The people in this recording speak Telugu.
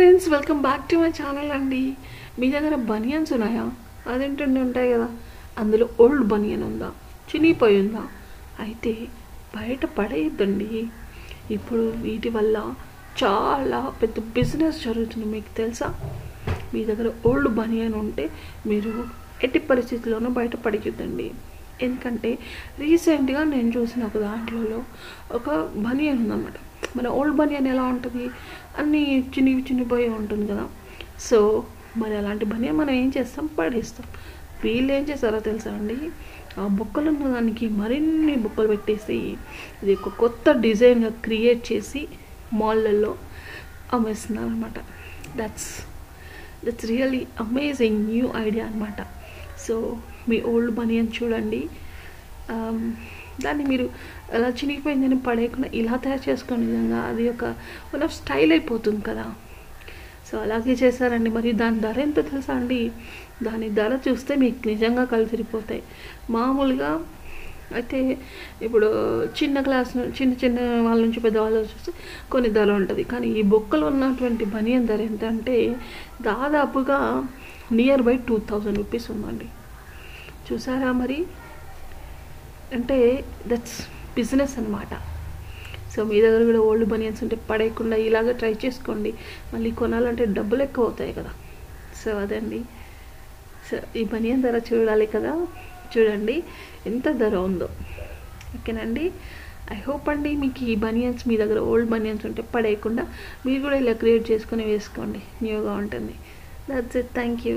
Friends welcome back to my channel అండి. మీ దగ్గర బనియన్స్ ఉన్నాయా? అదేంటండి ఉంటాయి కదా. అందులో ఓల్డ్ బనియన్ ఉందా? చినిగిపోయి ఉందా? అయితే బయట పడేయద్దండి. ఇప్పుడు వీటి వల్ల చాలా పెద్ద బిజినెస్ జరుగుతుంది మీకు తెలుసా? మీ దగ్గర ఓల్డ్ బనియన్ ఉంటే మీరు ఎట్టి పరిస్థితుల్లోనూ బయట పడేయద్దండి. ఎందుకంటే రీసెంట్గా నేను చూసిన ఒక దాంట్లో ఒక బనియన్ ఉందన్నమాట. మన ఓల్డ్ బనియన్ ఎలా ఉంటుంది? అన్నీ చిన్ని చినిగిపోయి ఉంటుంది కదా. సో మరి అలాంటి బనియన్ మనం ఏం చేస్తాం? పడేస్తాం. వీళ్ళు ఏం చేస్తారో తెలుసా అండి? ఆ బుక్కలు ఉన్న దానికి మరిన్ని బొక్కలు పెట్టేసి ఇది ఒక కొత్త డిజైన్గా క్రియేట్ చేసి మాల్లలో అమ్మేస్తున్నారు అనమాట that's that's really amazing new idea అనమాట సో మీ ఓల్డ్ బనియన్ చూడండి. దాన్ని మీరు అలా చినిగిపోయిందని పడేయకుండా ఇలా తయారు చేసుకునే విధంగా అది ఒక వన్ ఆఫ్ స్టైల్ అయిపోతుంది కదా. సో అలాగే చేశారండి. మరి దాని ధర ఎంత తెలుసా అండి? దాని ధర చూస్తే మీకు నిజంగా కలిసిరిపోతాయి మామూలుగా అయితే ఇప్పుడు చిన్న క్లాస్ చిన్న చిన్న వాళ్ళ నుంచి పెద్దవాళ్ళ చూస్తే కొన్ని ధర ఉంటుంది. కానీ ఈ బొక్కలు ఉన్నటువంటి బనియన్ ధర ఎంత అంటే దాదాపుగా near by two thousand rupees ఉందండి. చూసారా మరి? అంటే దట్స్ బిజినెస్ అనమాట సో మీ దగ్గర కూడా ఓల్డ్ బనియన్స్ ఉంటే పడేయకుండా ఇలాగ ట్రై చేసుకోండి. మళ్ళీ కొనాలంటే డబ్బులు ఎక్కువ అవుతాయి కదా. సో అదండి. సో ఈ బనియన్ ధర చూడాలి కదా. చూడండి ఎంత ధర ఉందో. ఓకేనండి? ఐ హోప్ అండి మీకు ఈ బనియన్స్ మీ దగ్గర ఓల్డ్ బనియన్స్ ఉంటే పడేయకుండా మీరు కూడా ఇలా క్రియేట్ చేసుకుని వేసుకోండి. న్యూగా ఉంటుంది. That's it thank you